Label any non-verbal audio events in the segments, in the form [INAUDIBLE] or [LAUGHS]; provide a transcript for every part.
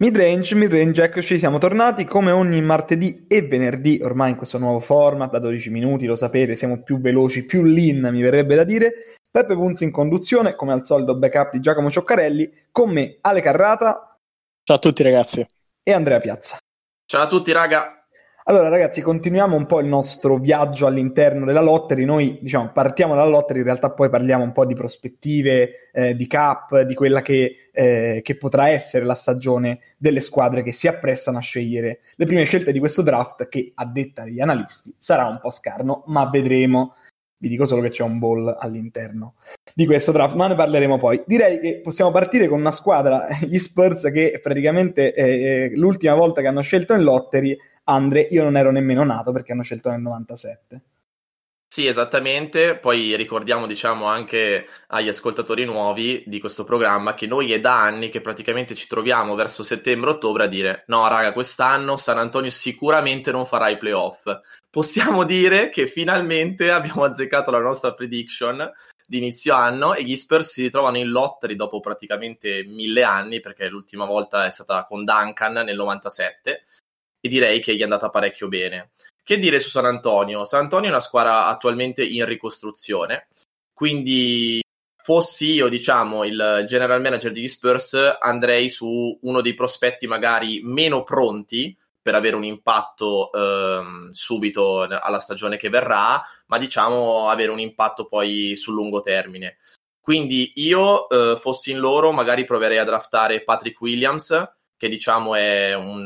Midrange, midrange, eccoci, siamo tornati come ogni martedì e venerdì, ormai in questo nuovo format, da 12 minuti, lo sapete, siamo più veloci, più lean, mi verrebbe da dire. Peppe Punzi in conduzione, come al solito backup di Giacomo Cioccarelli, con me Ale Carrata. Ciao a tutti ragazzi. E Andrea Piazza. Ciao a tutti raga. Allora ragazzi, continuiamo un po' il nostro viaggio all'interno della lottery. Noi diciamo partiamo dalla lottery, in realtà poi parliamo un po' di prospettive, eh, di cap, di quella che, eh, che, potrà essere la stagione delle squadre che si apprestano a scegliere le prime scelte di questo draft che a detta degli analisti sarà un po' scarno, ma vedremo. Vi dico solo che c'è un ball all'interno di questo draft, ma ne parleremo poi. Direi che possiamo partire con una squadra, [LAUGHS] gli Spurs, che praticamente eh, l'ultima volta che hanno scelto in lottery Andre, io non ero nemmeno nato perché hanno scelto nel 97. Sì, esattamente. Poi ricordiamo, diciamo, anche agli ascoltatori nuovi di questo programma che noi è da anni che praticamente ci troviamo verso settembre-ottobre a dire no, raga, quest'anno San Antonio sicuramente non farà i playoff. Possiamo dire che finalmente abbiamo azzeccato la nostra prediction di inizio anno e gli Spurs si ritrovano in lottery dopo praticamente mille anni perché l'ultima volta è stata con Duncan nel 97 e direi che gli è andata parecchio bene. Che dire su San Antonio? San Antonio è una squadra attualmente in ricostruzione, quindi fossi io, diciamo, il general manager degli Spurs, andrei su uno dei prospetti magari meno pronti per avere un impatto ehm, subito alla stagione che verrà, ma diciamo avere un impatto poi sul lungo termine. Quindi io, eh, fossi in loro, magari proverei a draftare Patrick Williams, che diciamo è un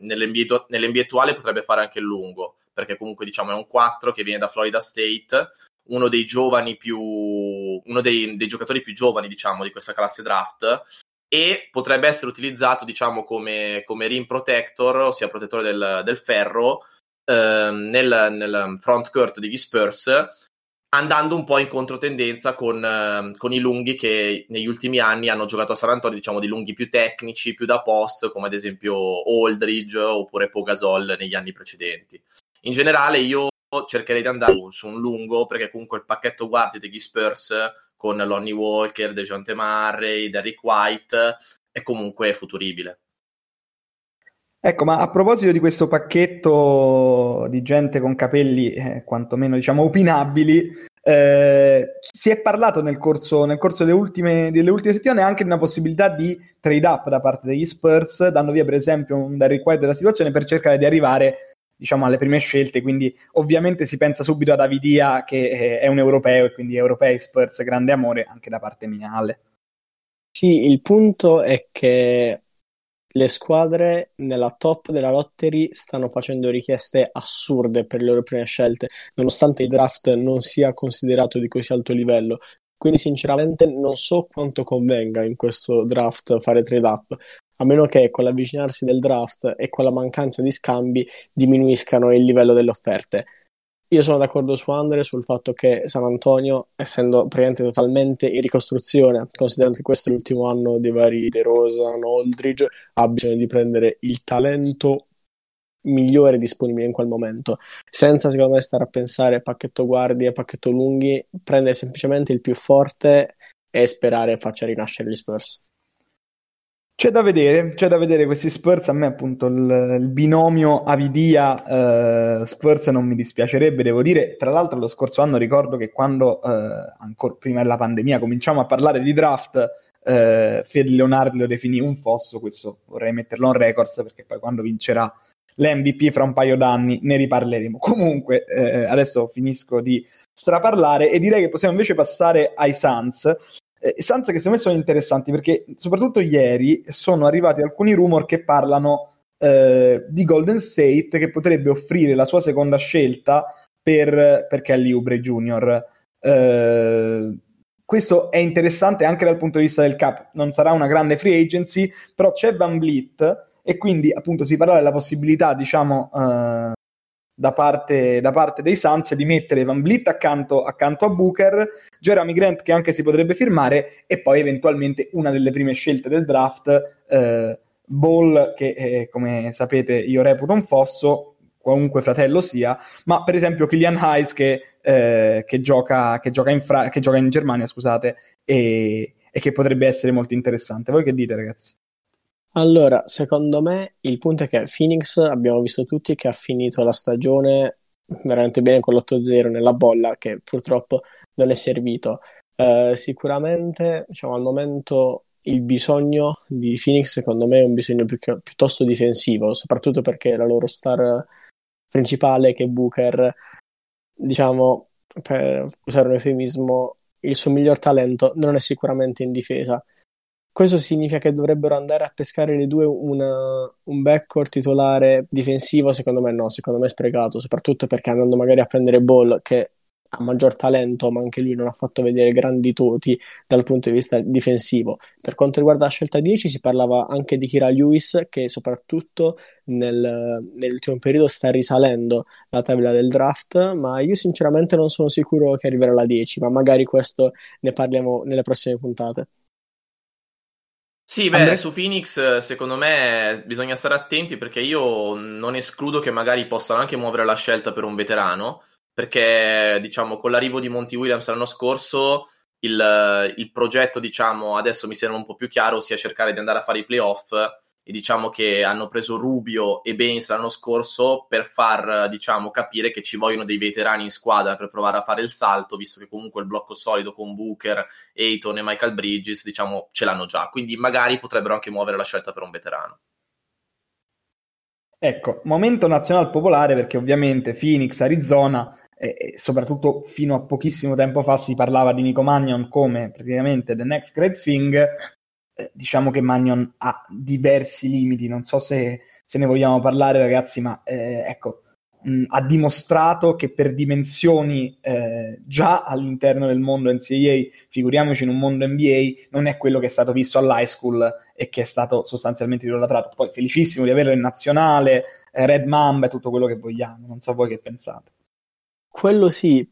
nell'NBA, nell'NBA attuale potrebbe fare anche il lungo, perché comunque diciamo è un 4 che viene da Florida State, uno dei giovani più uno dei, dei giocatori più giovani diciamo di questa classe draft e potrebbe essere utilizzato diciamo come, come rim protector, ossia protettore del, del ferro ehm, nel, nel front court degli Spurs andando un po' in controtendenza con, eh, con, i lunghi che negli ultimi anni hanno giocato a San Antonio, diciamo di lunghi più tecnici, più da post, come ad esempio Aldridge oppure Pogasol negli anni precedenti. In generale io cercherei di andare su un lungo perché comunque il pacchetto guardi degli Spurs con Lonnie Walker, DeJounte Murray, Derrick White è comunque futuribile. Ecco, ma a proposito di questo pacchetto di gente con capelli eh, quantomeno diciamo opinabili, eh, si è parlato nel corso, nel corso delle, ultime, delle, ultime, settimane anche di una possibilità di trade up da parte degli Spurs, dando via per esempio un Derrick White della situazione per cercare di arrivare diciamo alle prime scelte, quindi ovviamente si pensa subito ad Avidia che eh, è un europeo e quindi europei Spurs grande amore anche da parte mia Ale. Sì, il punto è che le squadre nella top della lottery stanno facendo richieste assurde per le loro prime scelte, nonostante il draft non sia considerato di così alto livello. Quindi, sinceramente, non so quanto convenga in questo draft fare trade up, a meno che con l'avvicinarsi del draft e con la mancanza di scambi diminuiscano il livello delle offerte. Io sono d'accordo su Andre sul fatto che San Antonio, essendo praticamente totalmente in ricostruzione, considerando che questo è l'ultimo anno dei vari De Rosa, Aldridge, ha bisogno di prendere il talento migliore disponibile in quel momento, senza secondo me stare a pensare pacchetto guardie, pacchetto lunghi, prendere semplicemente il più forte e sperare faccia rinascere gli Spurs. C'è da vedere, c'è da vedere questi Spurs. A me, appunto, il, il binomio Avidia eh, Spurs non mi dispiacerebbe, devo dire. Tra l'altro, lo scorso anno ricordo che quando, eh, ancora prima della pandemia, cominciamo a parlare di draft, eh, Fede Leonardo lo definì un fosso. Questo vorrei metterlo on records perché poi quando vincerà l'MVP fra un paio d'anni ne riparleremo. Comunque, eh, adesso finisco di straparlare e direi che possiamo invece passare ai Suns eh, Sans che secondo me sono interessanti perché soprattutto ieri sono arrivati alcuni rumor che parlano eh, di Golden State che potrebbe offrire la sua seconda scelta per, per Kelly Oubre Jr. Eh, questo è interessante anche dal punto di vista del cap, non sarà una grande free agency, però c'è Van Vliet e quindi appunto si parla della possibilità, diciamo, eh, da parte, da parte, dei Suns di mettere Van Vliet accanto, accanto, a Booker, Jeremy Grant che anche si potrebbe firmare e poi eventualmente una delle prime scelte del draft, eh, Ball che eh, come sapete io reputo un fosso, qualunque fratello sia, ma per esempio Killian Hayes che, eh, che, gioca, che, gioca, in Fra- che gioca in Germania scusate, e, e che potrebbe essere molto interessante. Voi che dite ragazzi? Allora, secondo me il punto è che Phoenix abbiamo visto tutti che ha finito la stagione veramente bene con l'8-0 nella bolla, che purtroppo non è servito. Uh, sicuramente, diciamo, al momento il bisogno di Phoenix, secondo me, è un bisogno più che, piuttosto difensivo, soprattutto perché la loro star principale, che è Booker, diciamo, per usare un eufemismo, il suo miglior talento non è sicuramente in difesa. Questo significa che dovrebbero andare a pescare le due una, un backcourt titolare difensivo? Secondo me no, secondo me è sprecato, soprattutto perché andando magari a prendere Ball, che ha maggior talento, ma anche lui non ha fatto vedere grandi doti dal punto di vista difensivo. Per quanto riguarda la scelta 10, si parlava anche di Kira Lewis, che soprattutto nel, nell'ultimo periodo sta risalendo la tabella del draft, ma io sinceramente non sono sicuro che arriverà alla 10, ma magari questo ne parliamo nelle prossime puntate. Sì, beh, Andrea... su Phoenix secondo me bisogna stare attenti perché io non escludo che magari possano anche muovere la scelta per un veterano, perché diciamo con l'arrivo di Monty Williams l'anno scorso il, il progetto diciamo adesso mi sembra un po' più chiaro, ossia cercare di andare a fare i playoff e diciamo che hanno preso Rubio e Baines l'anno scorso per far diciamo capire che ci vogliono dei veterani in squadra per provare a fare il salto visto che comunque il blocco solido con Booker, Ayton e Michael Bridges diciamo ce l'hanno già. Quindi magari potrebbero anche muovere la scelta per un veterano. Ecco, momento nazionale popolare perché ovviamente Phoenix, Arizona e soprattutto fino a pochissimo tempo fa si parlava di Nico Magnon come praticamente the next great thing eh, diciamo che Magnon ha diversi limiti, non so se, se ne vogliamo parlare ragazzi, ma eh, ecco, mh, ha dimostrato che per dimensioni eh, già all'interno del mondo NCAA, figuriamoci in un mondo NBA, non è quello che è stato visto all'high school e che è stato sostanzialmente idolatrato. Poi felicissimo di averlo in nazionale, eh, Red Mamba e tutto quello che vogliamo, non so voi che pensate. Quello sì,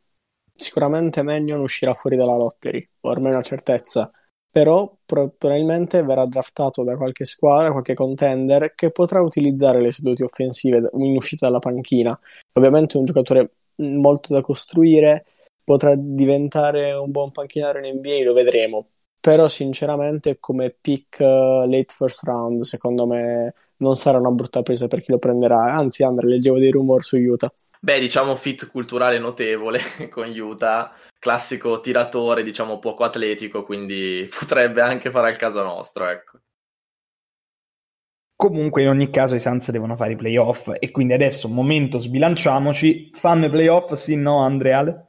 sicuramente Magnon uscirà fuori dalla lottery, ormai è una certezza però probabilmente verrà draftato da qualche squadra, qualche contender che potrà utilizzare le sue doti offensive in uscita dalla panchina. Ovviamente è un giocatore molto da costruire, potrà diventare un buon panchinario in NBA, lo vedremo. Però sinceramente come pick uh, late first round, secondo me non sarà una brutta presa per chi lo prenderà. Anzi, Andre, leggevo dei rumor su Utah. Beh, diciamo fit culturale notevole [LAUGHS] con Utah, classico tiratore, diciamo poco atletico, quindi [LAUGHS] potrebbe anche fare al caso nostro, ecco. Comunque, in ogni caso, i Suns devono fare i playoff e quindi adesso, momento, sbilanciamoci. Fanno i playoff, sì, no, Andreale?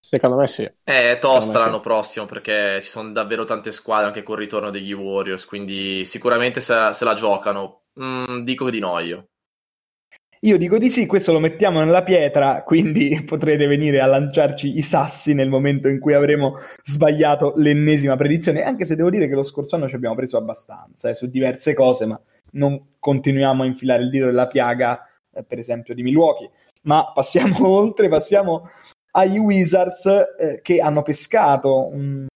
Secondo me sì. È tosta l'anno sì. prossimo perché ci sono davvero tante squadre anche con il ritorno degli Warriors, quindi sicuramente se, se la giocano. Mm, dico di no io. Io dico di sì, questo lo mettiamo nella pietra, quindi [LAUGHS] potrete venire a lanciarci i sassi nel momento in cui avremo sbagliato l'ennesima predizione, anche se devo dire che lo scorso anno ci abbiamo preso abbastanza eh, su diverse cose, ma non continuiamo a infilare il dito della piaga, eh, per esempio, di Milwaukee. Ma passiamo [LAUGHS] oltre, passiamo agli Wizards eh, che hanno pescato un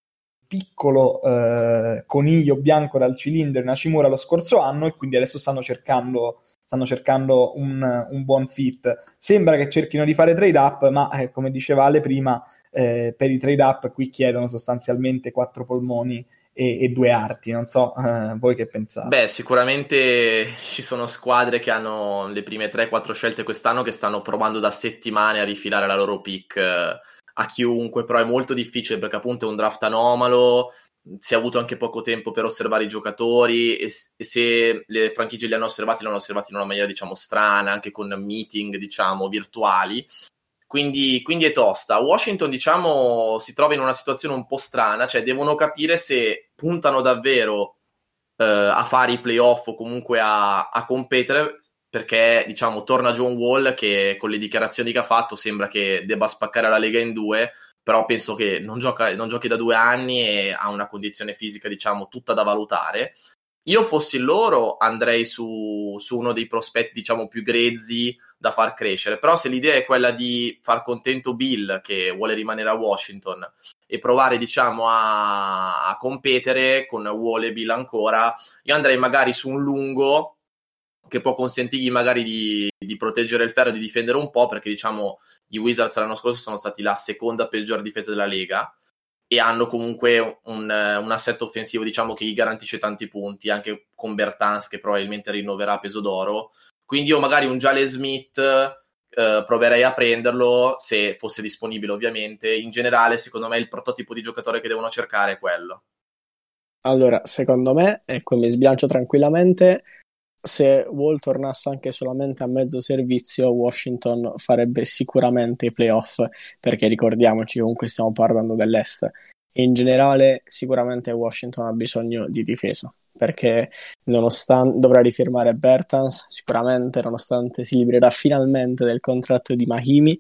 piccolo eh, coniglio bianco dal cilindro in Hashimura lo scorso anno e quindi adesso stanno cercando stanno cercando un, un, buon fit. Sembra che cerchino di fare trade up, ma eh, come diceva Ale prima, eh, per i trade up qui chiedono sostanzialmente quattro polmoni e, e due arti. Non so eh, voi che pensate. Beh, sicuramente ci sono squadre che hanno le prime 3-4 scelte quest'anno che stanno provando da settimane a rifilare la loro pick eh, a chiunque, però è molto difficile perché appunto è un draft anomalo, si è avuto anche poco tempo per osservare i giocatori e, e, se le franchigie li hanno osservati, li hanno osservati in una maniera diciamo strana, anche con meeting diciamo virtuali. Quindi, quindi è tosta. Washington, diciamo, si trova in una situazione un po' strana, cioè devono capire se puntano davvero eh, a fare i playoff o comunque a, a competere, perché diciamo torna John Wall che con le dichiarazioni che ha fatto sembra che debba spaccare la Lega in due però penso che non, gioca, non giochi da due anni e ha una condizione fisica, diciamo, tutta da valutare. Io fossi loro andrei su, su, uno dei prospetti, diciamo, più grezzi da far crescere. Però se l'idea è quella di far contento Bill, che vuole rimanere a Washington, e provare, diciamo, a, a competere con Wall e Bill ancora, io andrei magari su un lungo che può consentirgli magari di, di proteggere il ferro e di difendere un po', perché, diciamo, i Wizards l'anno scorso sono stati la seconda peggior difesa della Lega e hanno comunque un, un, assetto offensivo diciamo che gli garantisce tanti punti anche con Bertans che probabilmente rinnoverà peso d'oro. Quindi io magari un Jale Smith eh, proverei a prenderlo se fosse disponibile ovviamente. In generale secondo me il prototipo di giocatore che devono cercare è quello. Allora secondo me ecco mi sbilancio tranquillamente se Wall tornasse anche solamente a mezzo servizio, Washington farebbe sicuramente i playoff, perché ricordiamoci comunque stiamo parlando dell'Est. In generale, sicuramente Washington ha bisogno di difesa, perché nonostante dovrà rifirmare Bertans, sicuramente, nonostante si libererà finalmente del contratto di Mahimi,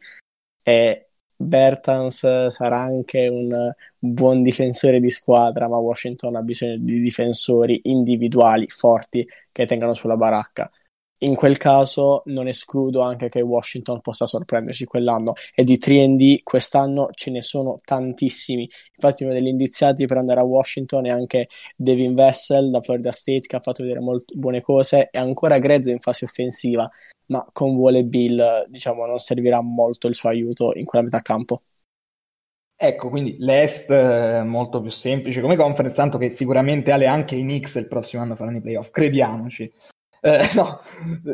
e Bertans sarà anche un buon difensore di squadra, ma Washington ha bisogno di difensori individuali forti che tengano sulla baracca. In quel caso non escludo anche che Washington possa sorprenderci quell'anno e di 3D quest'anno ce ne sono tantissimi. Infatti uno degli indiziati per andare a Washington è anche Devin Vessel da Florida State che ha fatto vedere molto buone cose e ancora grezzo in fase offensiva ma con Wall Bill diciamo non servirà molto il suo aiuto in quella metà campo. Ecco, quindi l'Est è molto più semplice come conference, tanto che sicuramente Ale anche i Knicks il prossimo anno faranno i playoff, crediamoci. Eh, no,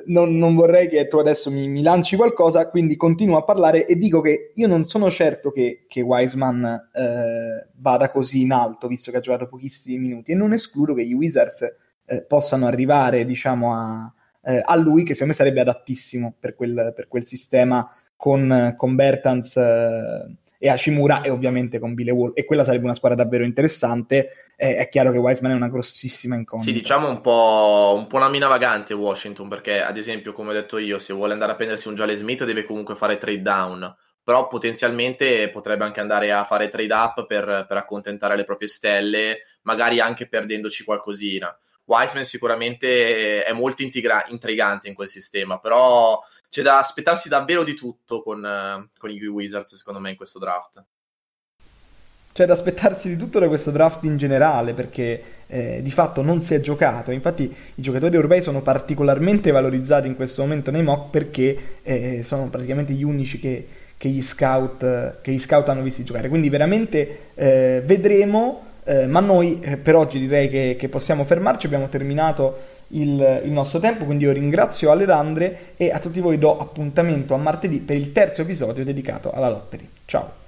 non, non, vorrei che tu adesso mi, mi, lanci qualcosa, quindi continuo a parlare e dico che io non sono certo che, che Wiseman eh, vada così in alto, visto che ha giocato pochissimi minuti, e non escludo che i Wizards eh, possano arrivare, diciamo, a, eh, a lui, che secondo me sarebbe adattissimo per quel, per quel sistema con, con Bertans eh, e Hashimura e ovviamente con Bile Wall. E quella sarebbe una squadra davvero interessante. Eh, è chiaro che Wiseman è una grossissima incognita. Sì, diciamo un po', un po' una mina vagante Washington, perché ad esempio, come ho detto io, se vuole andare a prendersi un Jale Smith deve comunque fare trade down però potenzialmente potrebbe anche andare a fare trade up per, per, accontentare le proprie stelle, magari anche perdendoci qualcosina. Wiseman sicuramente è molto intriga- intrigante in quel sistema, però c'è da aspettarsi davvero di tutto con, con i Wizards, secondo me, in questo draft. C'è da aspettarsi di tutto da questo draft in generale, perché eh, di fatto non si è giocato. Infatti, i giocatori europei sono particolarmente valorizzati in questo momento nei mock perché eh, sono praticamente gli unici che, che, gli scout, che, gli scout, hanno visti giocare. Quindi, veramente eh, vedremo eh, ma noi eh, per oggi direi che, che, possiamo fermarci, abbiamo terminato il, il, nostro tempo, quindi io ringrazio Alessandre e a tutti voi do appuntamento a martedì per il terzo episodio dedicato alla lottery. Ciao!